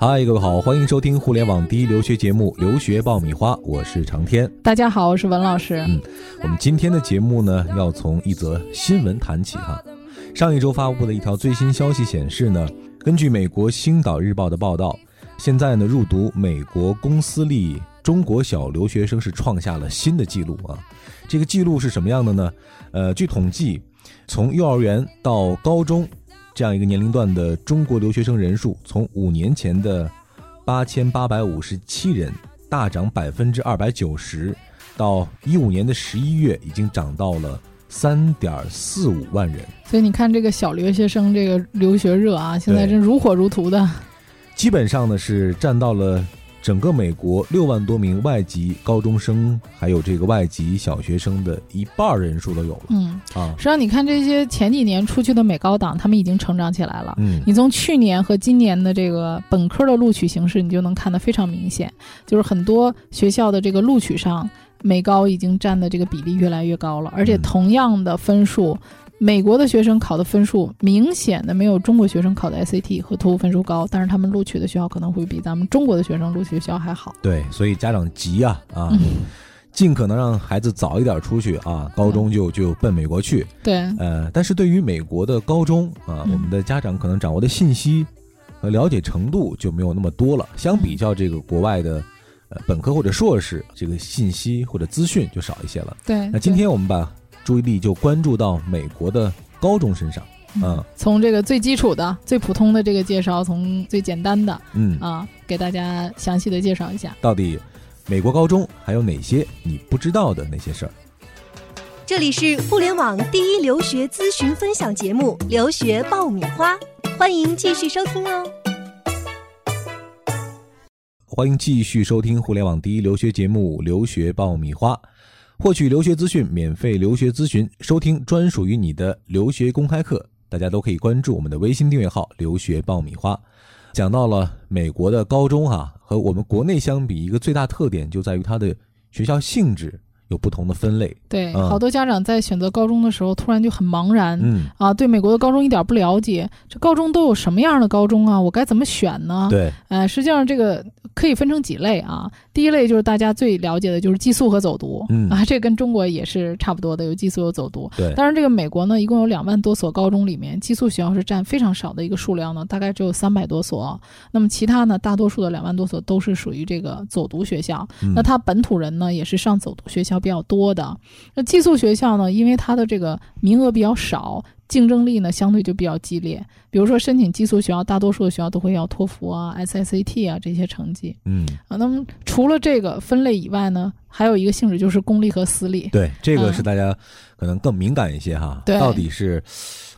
嗨，各位好，欢迎收听互联网第一留学节目《留学爆米花》，我是长天。大家好，我是文老师。嗯，我们今天的节目呢，要从一则新闻谈起哈。上一周发布的一条最新消息显示呢，根据美国《星岛日报》的报道，现在呢，入读美国公私立中国小留学生是创下了新的记录啊。这个记录是什么样的呢？呃，据统计，从幼儿园到高中。这样一个年龄段的中国留学生人数，从五年前的八千八百五十七人大涨百分之二百九十，到一五年的十一月已经涨到了三点四五万人。所以你看，这个小留学生这个留学热啊，现在真如火如荼的。基本上呢是占到了。整个美国六万多名外籍高中生，还有这个外籍小学生的一半人数都有了。嗯啊，实际上你看这些前几年出去的美高党，他们已经成长起来了。嗯，你从去年和今年的这个本科的录取形势，你就能看得非常明显，就是很多学校的这个录取上，美高已经占的这个比例越来越高了，而且同样的分数。美国的学生考的分数明显的没有中国学生考的 SAT 和托福分数高，但是他们录取的学校可能会比咱们中国的学生录取学校还好。对，所以家长急啊啊，尽可能让孩子早一点出去啊，高中就就奔美国去。对，呃，但是对于美国的高中啊，我们的家长可能掌握的信息和了解程度就没有那么多了，相比较这个国外的呃本科或者硕士，这个信息或者资讯就少一些了。对，那今天我们把。注意力就关注到美国的高中身上，嗯，从这个最基础的、最普通的这个介绍，从最简单的，嗯啊，给大家详细的介绍一下，到底美国高中还有哪些你不知道的那些事儿？这里是互联网第一留学咨询分享节目《留学爆米花》，欢迎继续收听哦。欢迎继续收听互联网第一留学节目《留学爆米花》。获取留学资讯，免费留学咨询，收听专属于你的留学公开课，大家都可以关注我们的微信订阅号“留学爆米花”。讲到了美国的高中哈，和我们国内相比，一个最大特点就在于它的学校性质。有不同的分类，对，好多家长在选择高中的时候，突然就很茫然，嗯啊，对美国的高中一点不了解，这高中都有什么样的高中啊？我该怎么选呢？对，呃，实际上这个可以分成几类啊。第一类就是大家最了解的，就是寄宿和走读，嗯啊，这跟中国也是差不多的，有寄宿有走读。对，当然这个美国呢，一共有两万多所高中里面，寄宿学校是占非常少的一个数量呢，大概只有三百多所。那么其他呢，大多数的两万多所都是属于这个走读学校。那他本土人呢，也是上走读学校。比较多的那寄宿学校呢，因为它的这个名额比较少，竞争力呢相对就比较激烈。比如说申请寄宿学校，大多数的学校都会要托福啊、SSAT 啊这些成绩。嗯啊，那么除了这个分类以外呢，还有一个性质就是公立和私立。对，这个是大家可能更敏感一些哈。对，到底是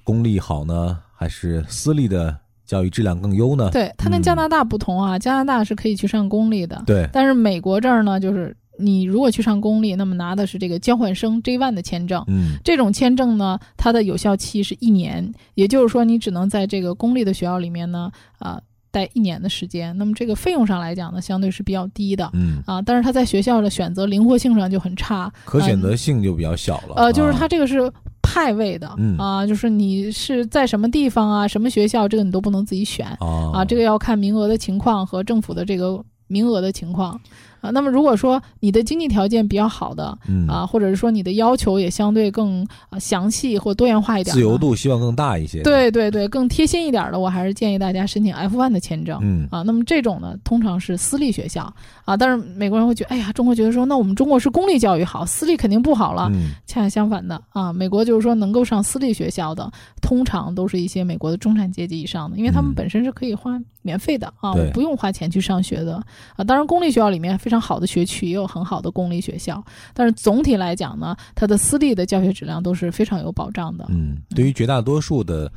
公立好呢，还是私立的教育质量更优呢？对，它跟加拿大不同啊，加拿大是可以去上公立的。对，但是美国这儿呢，就是。你如果去上公立，那么拿的是这个交换生 J one 的签证。嗯，这种签证呢，它的有效期是一年，也就是说，你只能在这个公立的学校里面呢，啊，待一年的时间。那么这个费用上来讲呢，相对是比较低的。嗯，啊，但是它在学校的选择灵活性上就很差，可选择性就比较小了。呃，就是它这个是派位的，啊，就是你是在什么地方啊，什么学校，这个你都不能自己选。啊，这个要看名额的情况和政府的这个名额的情况。啊，那么如果说你的经济条件比较好的，啊，或者是说你的要求也相对更啊详细或多元化一点，自由度希望更大一些，对对对，更贴心一点的，我还是建议大家申请 F one 的签证。嗯啊，那么这种呢，通常是私立学校啊，但是美国人会觉得，哎呀，中国觉得说，那我们中国是公立教育好，私立肯定不好了。嗯，恰恰相反的啊，美国就是说能够上私立学校的，通常都是一些美国的中产阶级以上的，因为他们本身是可以花免费的啊，不用花钱去上学的啊。当然，公立学校里面。非常好的学区也有很好的公立学校，但是总体来讲呢，它的私立的教学质量都是非常有保障的。嗯，对于绝大多数的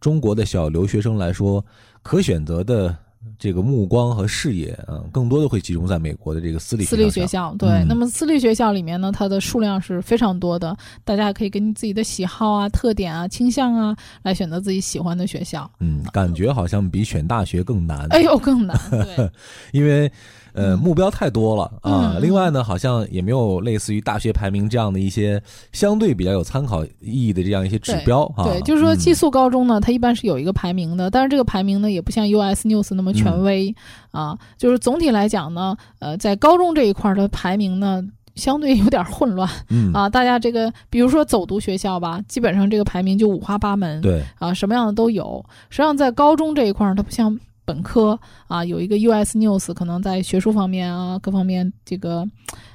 中国的小留学生来说，可选择的。这个目光和视野，啊，更多的会集中在美国的这个私立私立学校。对，那么私立学校里面呢，它的数量是非常多的，大家可以根据自己的喜好啊、特点啊、倾向啊，来选择自己喜欢的学校。嗯，感觉好像比选大学更难。哎呦，更难。对，因为呃，目标太多了啊。另外呢，好像也没有类似于大学排名这样的一些相对比较有参考意义的这样一些指标啊。对，就是说寄宿高中呢，它一般是有一个排名的，但是这个排名呢，也不像 US News 那么权威啊。就是总体来讲呢，呃，在高中这一块的排名呢。相对有点混乱，嗯啊，大家这个比如说走读学校吧，基本上这个排名就五花八门，对啊，什么样的都有。实际上在高中这一块儿，它不像本科啊，有一个 US News，可能在学术方面啊各方面这个，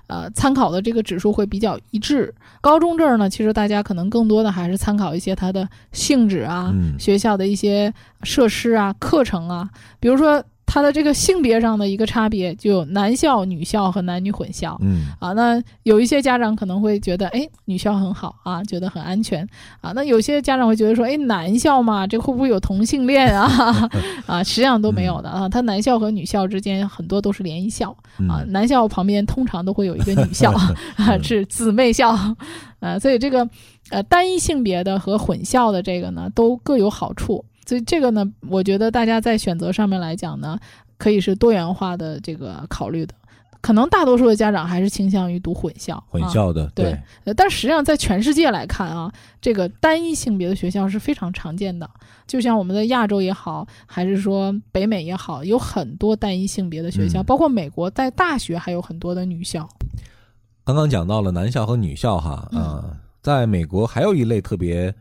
呃，参考的这个指数会比较一致。高中这儿呢，其实大家可能更多的还是参考一些它的性质啊，学校的一些设施啊、课程啊，比如说。它的这个性别上的一个差别，就有男校、女校和男女混校。嗯啊，那有一些家长可能会觉得，哎，女校很好啊，觉得很安全啊。那有些家长会觉得说，哎，男校嘛，这会不会有同性恋啊？啊，实际上都没有的啊。它男校和女校之间很多都是联谊校啊，男校旁边通常都会有一个女校啊，是姊妹校啊。所以这个呃单一性别的和混校的这个呢，都各有好处。所以这个呢，我觉得大家在选择上面来讲呢，可以是多元化的这个考虑的。可能大多数的家长还是倾向于读混校，混校的对。但实际上在全世界来看啊，这个单一性别的学校是非常常见的。就像我们的亚洲也好，还是说北美也好，有很多单一性别的学校，包括美国在大学还有很多的女校。刚刚讲到了男校和女校哈，啊，在美国还有一类特别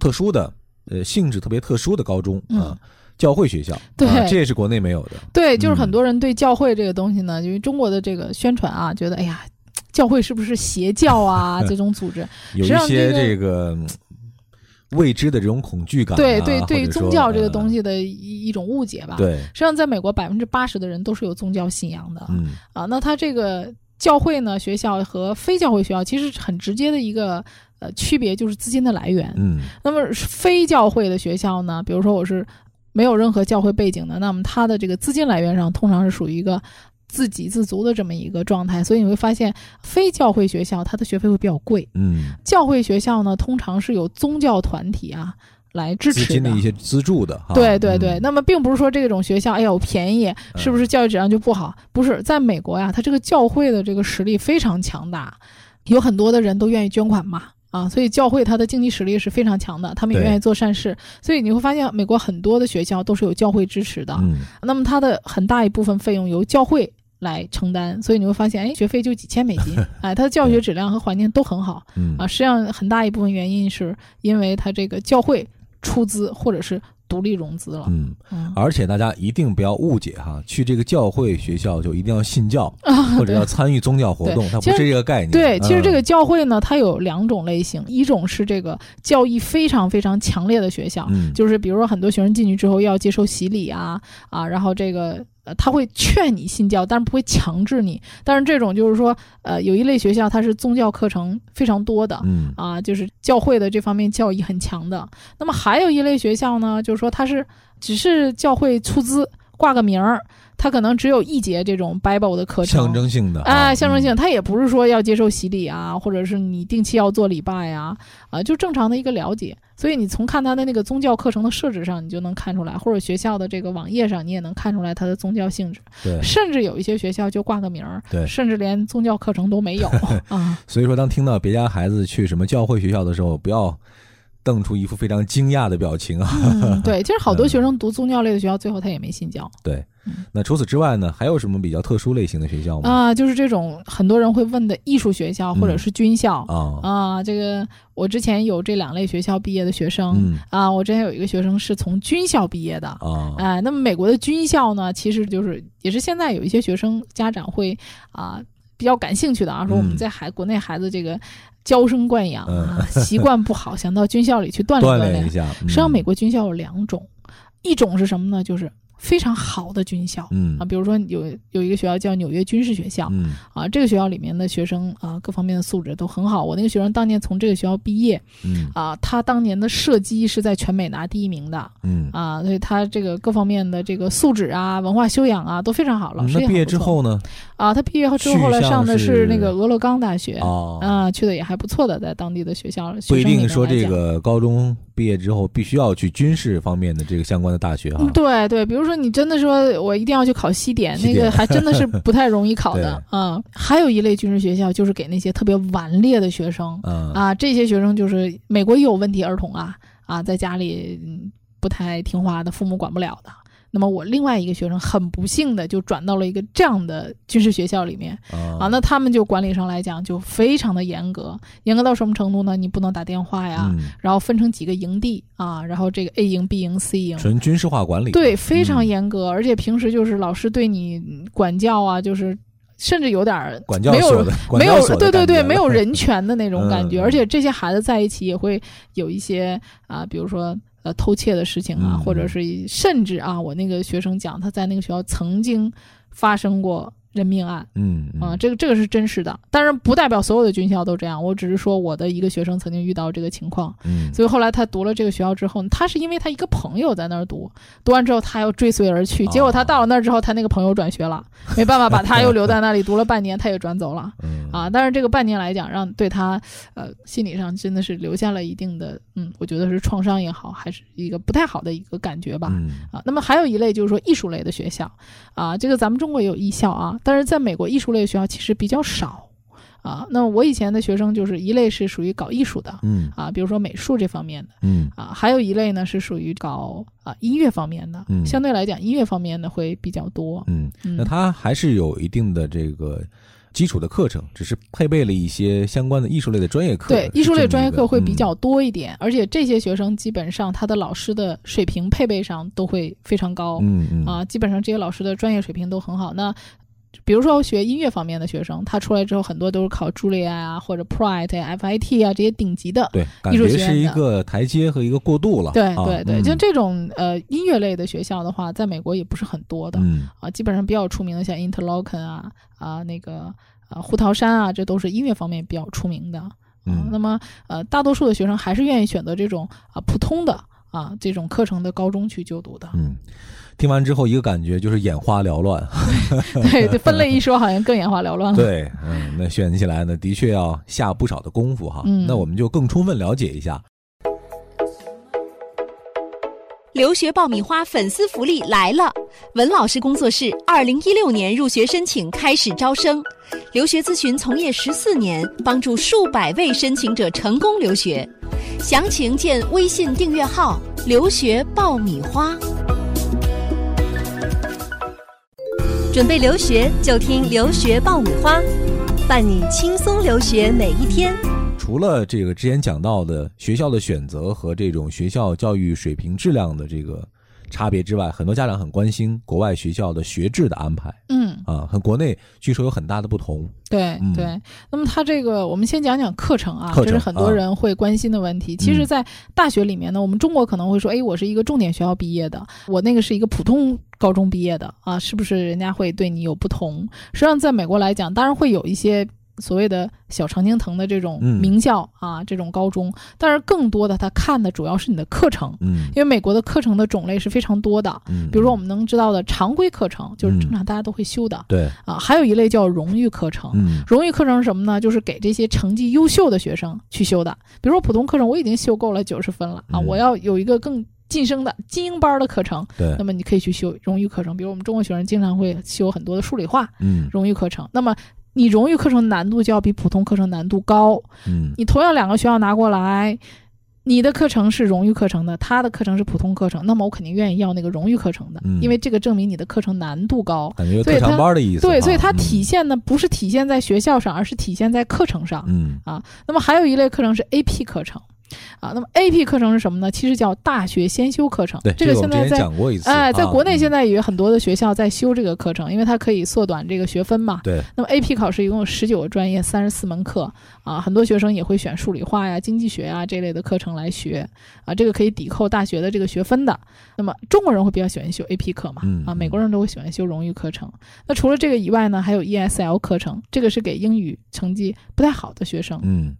特殊的。呃，性质特别特殊的高中啊，教会学校，对，这也是国内没有的。对，就是很多人对教会这个东西呢，因为中国的这个宣传啊，觉得哎呀，教会是不是邪教啊？这种组织 有一些这个未知的这种恐惧感。对对，对于宗教这个东西的一一种误解吧。对，实际上在美国，百分之八十的人都是有宗教信仰的。嗯啊，那他这个教会呢，学校和非教会学校其实很直接的一个。呃，区别就是资金的来源。嗯，那么非教会的学校呢？比如说我是没有任何教会背景的，那么它的这个资金来源上通常是属于一个自给自足的这么一个状态。所以你会发现，非教会学校它的学费会比较贵。嗯，教会学校呢，通常是有宗教团体啊来支持资金的一些资助的。对对对，那么并不是说这种学校哎呦便宜，是不是教育质量就不好？不是，在美国呀，它这个教会的这个实力非常强大，有很多的人都愿意捐款嘛。啊，所以教会它的经济实力是非常强的，他们也愿意做善事，所以你会发现美国很多的学校都是有教会支持的。嗯，那么它的很大一部分费用由教会来承担，所以你会发现，哎，学费就几千美金，哎，它的教学质量和环境都很好。嗯，啊，实际上很大一部分原因是因为它这个教会出资或者是。独立融资了，嗯，而且大家一定不要误解哈，去这个教会学校就一定要信教或者要参与宗教活动，它不是这个概念。对，其实这个教会呢，它有两种类型，一种是这个教义非常非常强烈的学校，就是比如说很多学生进去之后要接受洗礼啊啊，然后这个。他会劝你信教，但是不会强制你。但是这种就是说，呃，有一类学校它是宗教课程非常多的，嗯啊，就是教会的这方面教义很强的。那么还有一类学校呢，就是说它是只是教会出资挂个名儿。他可能只有一节这种 Bible 的课程，象征性的，哎，象征性，他也不是说要接受洗礼啊，或者是你定期要做礼拜呀，啊，就正常的一个了解。所以你从看他的那个宗教课程的设置上，你就能看出来，或者学校的这个网页上，你也能看出来它的宗教性质。对，甚至有一些学校就挂个名儿，对，甚至连宗教课程都没有 啊。所以说，当听到别家孩子去什么教会学校的时候，不要。瞪出一副非常惊讶的表情啊！对，其实好多学生读宗教类的学校，最后他也没信教。对，那除此之外呢，还有什么比较特殊类型的学校吗？啊，就是这种很多人会问的艺术学校或者是军校啊啊。这个我之前有这两类学校毕业的学生啊，我之前有一个学生是从军校毕业的啊。哎，那么美国的军校呢，其实就是也是现在有一些学生家长会啊比较感兴趣的啊，说我们在孩国内孩子这个。娇生惯养啊，习惯不好，想到军校里去锻炼锻炼一下。实际上，美国军校有两种，一种是什么呢？就是。非常好的军校，嗯啊，比如说有有一个学校叫纽约军事学校，嗯啊，这个学校里面的学生啊，各方面的素质都很好。我那个学生当年从这个学校毕业，嗯啊，他当年的射击是在全美拿第一名的，嗯啊，所以他这个各方面的这个素质啊、文化修养啊都非常好。老师那毕业之后呢？啊，他毕业后之后后来上的是那个俄勒冈大学，哦啊，去的也还不错的，在当地的学校。不一定说这个高中毕业之后必须要去军事方面的这个相关的大学哈。对对，比如说。说你真的说我一定要去考西点，那个还真的是不太容易考的 啊。还有一类军事学校，就是给那些特别顽劣的学生啊，这些学生就是美国也有问题儿童啊啊，在家里不太听话的，父母管不了的。那么我另外一个学生很不幸的就转到了一个这样的军事学校里面啊，那他们就管理上来讲就非常的严格，严格到什么程度呢？你不能打电话呀，然后分成几个营地啊，然后这个 A 营、B 营、C 营，纯军事化管理，对，非常严格，而且平时就是老师对你管教啊，就是甚至有点管教没有没有对对对没有 人权的那种感觉，而且这些孩子在一起也会有一些啊，比如说。呃，偷窃的事情啊，或者是甚至啊，我那个学生讲，他在那个学校曾经发生过。人命案，嗯啊，这个这个是真实的，当然不代表所有的军校都这样。我只是说我的一个学生曾经遇到这个情况，嗯，所以后来他读了这个学校之后，他是因为他一个朋友在那儿读，读完之后他又追随而去，结果他到了那儿之后，他那个朋友转学了，没办法把他又留在那里读了半年，他也转走了，啊，但是这个半年来讲，让对他呃心理上真的是留下了一定的，嗯，我觉得是创伤也好，还是一个不太好的一个感觉吧，啊，那么还有一类就是说艺术类的学校，啊，这个咱们中国也有艺校啊。但是在美国，艺术类学校其实比较少，啊，那我以前的学生就是一类是属于搞艺术的，嗯，啊，比如说美术这方面的，嗯，啊，还有一类呢是属于搞啊音乐方面的，嗯，相对来讲音乐方面的会比较多，嗯，那他还是有一定的这个基础的课程，只是配备了一些相关的艺术类的专业课，对，艺术类专业课会比较多一点，而且这些学生基本上他的老师的水平配备上都会非常高，嗯嗯，啊，基本上这些老师的专业水平都很好，那。比如说学音乐方面的学生，他出来之后很多都是考茱莉亚啊，或者呀、FIT 啊这些顶级的对艺术学院是一个台阶和一个过渡了。对对对，像这种呃音乐类的学校的话，在美国也不是很多的啊，基本上比较出名的像 Interlochen 啊啊那个啊胡桃山啊，这都是音乐方面比较出名的。嗯，那么呃大多数的学生还是愿意选择这种啊普通的啊这种课程的高中去就读的。嗯。听完之后，一个感觉就是眼花缭乱。对，这分类一说，好像更眼花缭乱了。对，嗯，那选起来呢，的确要下不少的功夫哈。嗯，那我们就更充分了解一下。留学爆米花粉丝福利来了！文老师工作室二零一六年入学申请开始招生，留学咨询从业十四年，帮助数百位申请者成功留学。详情见微信订阅号“留学爆米花”。准备留学就听留学爆米花，伴你轻松留学每一天。除了这个之前讲到的学校的选择和这种学校教育水平质量的这个。差别之外，很多家长很关心国外学校的学制的安排。嗯啊，和国内据说有很大的不同。对对，那么它这个，我们先讲讲课程啊，这是很多人会关心的问题。其实，在大学里面呢，我们中国可能会说，哎，我是一个重点学校毕业的，我那个是一个普通高中毕业的啊，是不是人家会对你有不同？实际上，在美国来讲，当然会有一些。所谓的小常青藤的这种名校啊，这种高中，但是更多的他看的主要是你的课程，嗯，因为美国的课程的种类是非常多的，嗯，比如说我们能知道的常规课程，就是正常大家都会修的，对，啊，还有一类叫荣誉课程，嗯，荣誉课程是什么呢？就是给这些成绩优秀的学生去修的，比如说普通课程我已经修够了九十分了啊，我要有一个更晋升的精英班的课程，对，那么你可以去修荣誉课程，比如我们中国学生经常会修很多的数理化，嗯，荣誉课程，那么。你荣誉课程难度就要比普通课程难度高。嗯，你同样两个学校拿过来，你的课程是荣誉课程的，他的课程是普通课程，那么我肯定愿意要那个荣誉课程的，因为这个证明你的课程难度高。感觉特长班的意思。对，所以它体现的不是体现在学校上，而是体现在课程上。嗯啊，那么还有一类课程是 AP 课程。啊，那么 AP 课程是什么呢？其实叫大学先修课程。对，这个现在在哎，在国内现在也有很多的学校在修这个课程，因为它可以缩短这个学分嘛。对。那么 AP 考试一共有十九个专业，三十四门课啊，很多学生也会选数理化呀、经济学呀这类的课程来学啊，这个可以抵扣大学的这个学分的。那么中国人会比较喜欢修 AP 课嘛？啊，美国人都会喜欢修荣誉课程。那除了这个以外呢，还有 ESL 课程，这个是给英语成绩不太好的学生。嗯。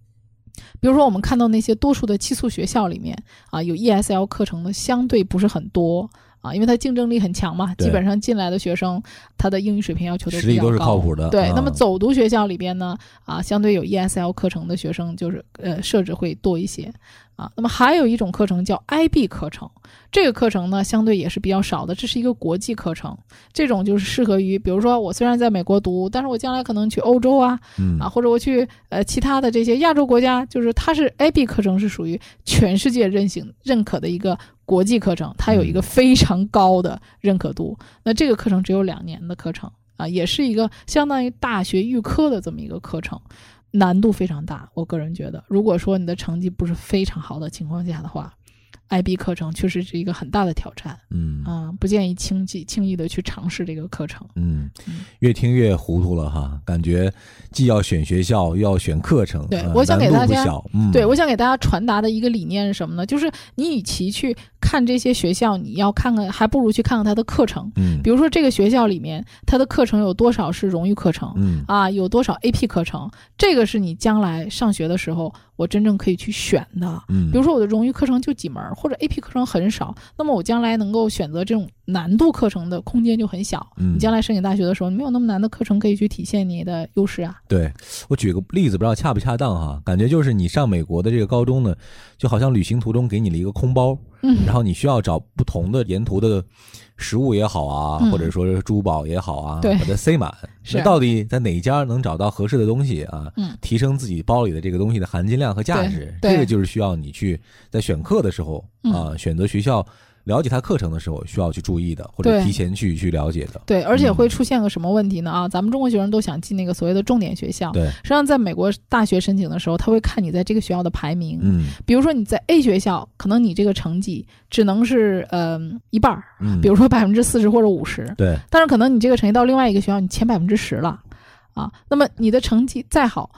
比如说，我们看到那些多数的寄宿学校里面啊，有 ESL 课程的相对不是很多啊，因为它竞争力很强嘛，基本上进来的学生他的英语水平要求都比较高，都是靠谱的。对，那么走读学校里边呢，啊，相对有 ESL 课程的学生就是呃设置会多一些啊。那么还有一种课程叫 IB 课程，这个课程呢相对也是比较少的，这是一个国际课程。这种就是适合于，比如说我虽然在美国读，但是我将来可能去欧洲啊，啊或者我去呃其他的这些亚洲国家，就是它是 IB 课程是属于全世界认行认可的一个国际课程，它有一个非常高的认可度。那这个课程只有两年的课程啊，也是一个相当于大学预科的这么一个课程。难度非常大，我个人觉得，如果说你的成绩不是非常好的情况下的话。IB 课程确实是一个很大的挑战，嗯啊，不建议轻易轻易的去尝试这个课程。嗯，越听越糊涂了哈，感觉既要选学校又要选课程，对，我想给大家，嗯，对我想给大家传达的一个理念是什么呢？就是你与其去看这些学校，你要看看，还不如去看看它的课程。嗯，比如说这个学校里面，它的课程有多少是荣誉课程？嗯啊，有多少 AP 课程？这个是你将来上学的时候。我真正可以去选的，嗯，比如说我的荣誉课程就几门，或者 AP 课程很少，那么我将来能够选择这种难度课程的空间就很小。嗯，你将来申请大学的时候，没有那么难的课程可以去体现你的优势啊。对，我举个例子，不知道恰不恰当哈？感觉就是你上美国的这个高中呢，就好像旅行途中给你了一个空包，嗯，然后你需要找不同的沿途的。食物也好啊，或者说是珠宝也好啊，把它塞满。那到底在哪家能找到合适的东西啊？嗯，提升自己包里的这个东西的含金量和价值，这个就是需要你去在选课的时候啊，选择学校。了解他课程的时候需要去注意的，或者提前去去了解的。对，而且会出现个什么问题呢？啊，咱们中国学生都想进那个所谓的重点学校。对，实际上在美国大学申请的时候，他会看你在这个学校的排名。嗯，比如说你在 A 学校，可能你这个成绩只能是呃一半儿，嗯，比如说百分之四十或者五十。对，但是可能你这个成绩到另外一个学校，你前百分之十了，啊，那么你的成绩再好。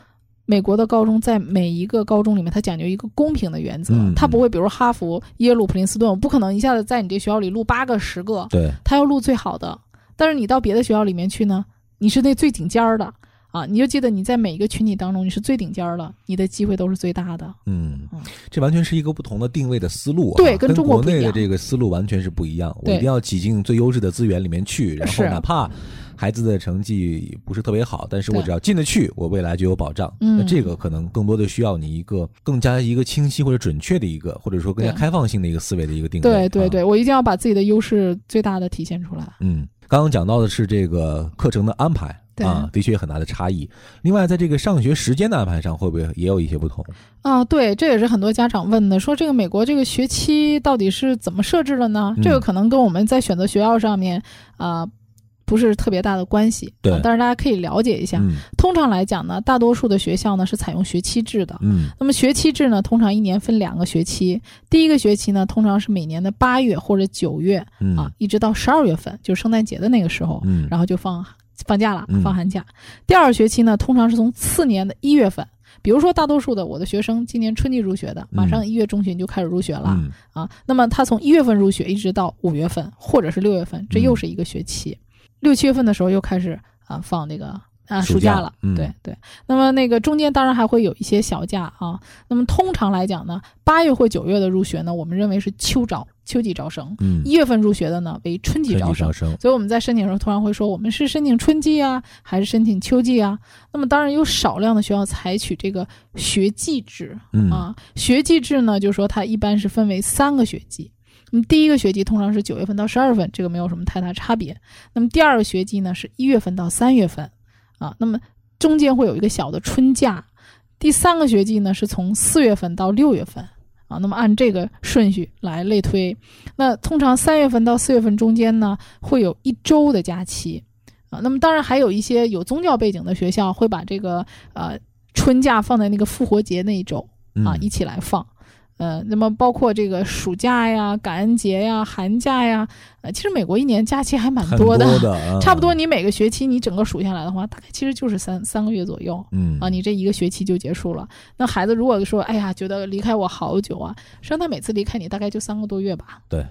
美国的高中在每一个高中里面，它讲究一个公平的原则，它不会，比如哈佛、耶鲁、普林斯顿，我不可能一下子在你这学校里录八个、十个，对，他要录最好的。但是你到别的学校里面去呢，你是那最顶尖儿的啊！你就记得你在每一个群体当中，你是最顶尖儿的，你的机会都是最大的。嗯，这完全是一个不同的定位的思路啊，对，跟中国内的这个思路完全是不一样。我一定要挤进最优质的资源里面去，然后哪怕。孩子的成绩不是特别好，但是我只要进得去，我未来就有保障。那这个可能更多的需要你一个更加一个清晰或者准确的一个，或者说更加开放性的一个思维的一个定位。对对对，我一定要把自己的优势最大的体现出来。嗯，刚刚讲到的是这个课程的安排啊，的确有很大的差异。另外，在这个上学时间的安排上，会不会也有一些不同？啊，对，这也是很多家长问的，说这个美国这个学期到底是怎么设置的呢？这个可能跟我们在选择学校上面啊。不是特别大的关系，对，但是大家可以了解一下。通常来讲呢，大多数的学校呢是采用学期制的。嗯，那么学期制呢，通常一年分两个学期。第一个学期呢，通常是每年的八月或者九月啊，一直到十二月份，就是圣诞节的那个时候，嗯，然后就放放假了，放寒假。第二学期呢，通常是从次年的一月份，比如说大多数的我的学生今年春季入学的，马上一月中旬就开始入学了啊。那么他从一月份入学，一直到五月份或者是六月份，这又是一个学期。六七月份的时候又开始啊放那个啊暑假了，对对。那么那个中间当然还会有一些小假啊。那么通常来讲呢，八月或九月的入学呢，我们认为是秋招、秋季招生。嗯，一月份入学的呢为春季招生。所以我们在申请的时候，通常会说我们是申请春季啊，还是申请秋季啊？那么当然有少量的学校采取这个学季制啊。学季制呢，就是说它一般是分为三个学季。那么第一个学期通常是九月份到十二月份，这个没有什么太大差别。那么第二个学期呢是一月份到三月份，啊，那么中间会有一个小的春假。第三个学期呢是从四月份到六月份，啊，那么按这个顺序来类推。那通常三月份到四月份中间呢会有一周的假期，啊，那么当然还有一些有宗教背景的学校会把这个呃春假放在那个复活节那一周啊一起来放。呃，那么包括这个暑假呀、感恩节呀、寒假呀，呃，其实美国一年假期还蛮多的，差不多你每个学期你整个数下来的话，大概其实就是三三个月左右，嗯啊，你这一个学期就结束了。那孩子如果说，哎呀，觉得离开我好久啊，实际上他每次离开你大概就三个多月吧。对。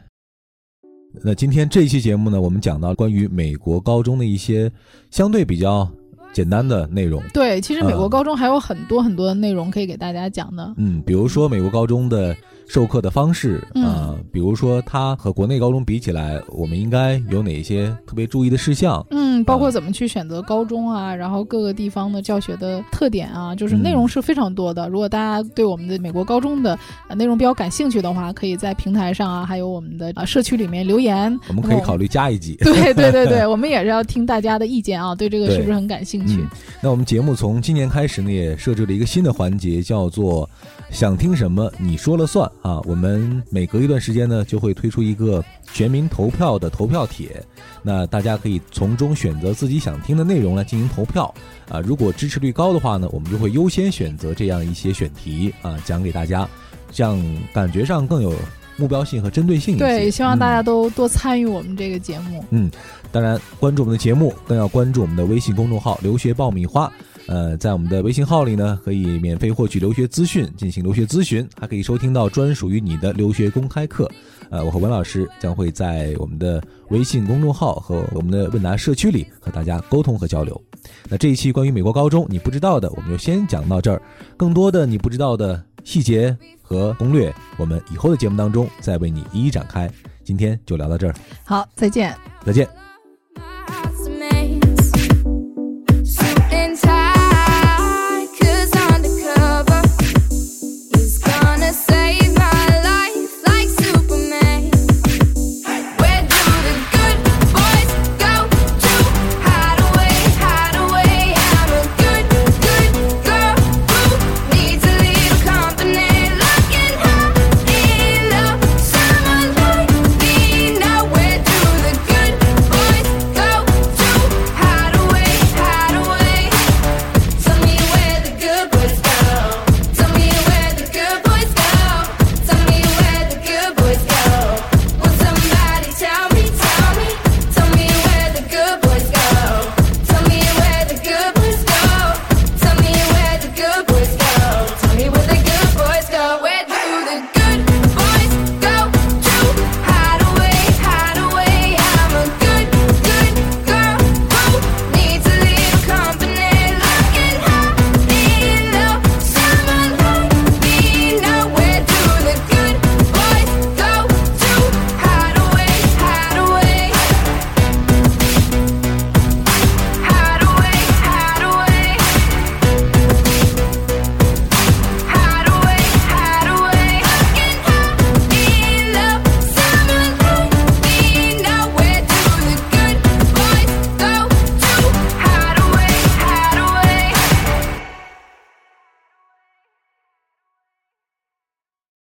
那今天这一期节目呢，我们讲到关于美国高中的一些相对比较。简单的内容，对，其实美国高中还有很多很多的内容可以给大家讲的。嗯，比如说美国高中的授课的方式啊，比如说它和国内高中比起来，我们应该有哪些特别注意的事项？嗯，嗯，包括怎么去选择高中啊，然后各个地方的教学的特点啊，就是内容是非常多的。如果大家对我们的美国高中的内容比较感兴趣的话，可以在平台上啊，还有我们的啊社区里面留言。我们可以考虑加一集。对对对对，我们也是要听大家的意见啊，对这个是不是很感兴趣？那我们节目从今年开始呢，也设置了一个新的环节，叫做“想听什么你说了算”啊。我们每隔一段时间呢，就会推出一个全民投票的投票帖，那大家可以从中选择自己想听的内容来进行投票啊。如果支持率高的话呢，我们就会优先选择这样一些选题啊，讲给大家，这样感觉上更有目标性和针对性。对，希望大家都多参与我们这个节目。嗯，当然关注我们的节目，更要关注我们的微信公众号“留学爆米花”。呃，在我们的微信号里呢，可以免费获取留学资讯，进行留学咨询，还可以收听到专属于你的留学公开课。呃，我和文老师将会在我们的微信公众号和我们的问答社区里和大家沟通和交流。那这一期关于美国高中你不知道的，我们就先讲到这儿。更多的你不知道的细节和攻略，我们以后的节目当中再为你一一展开。今天就聊到这儿，好，再见，再见。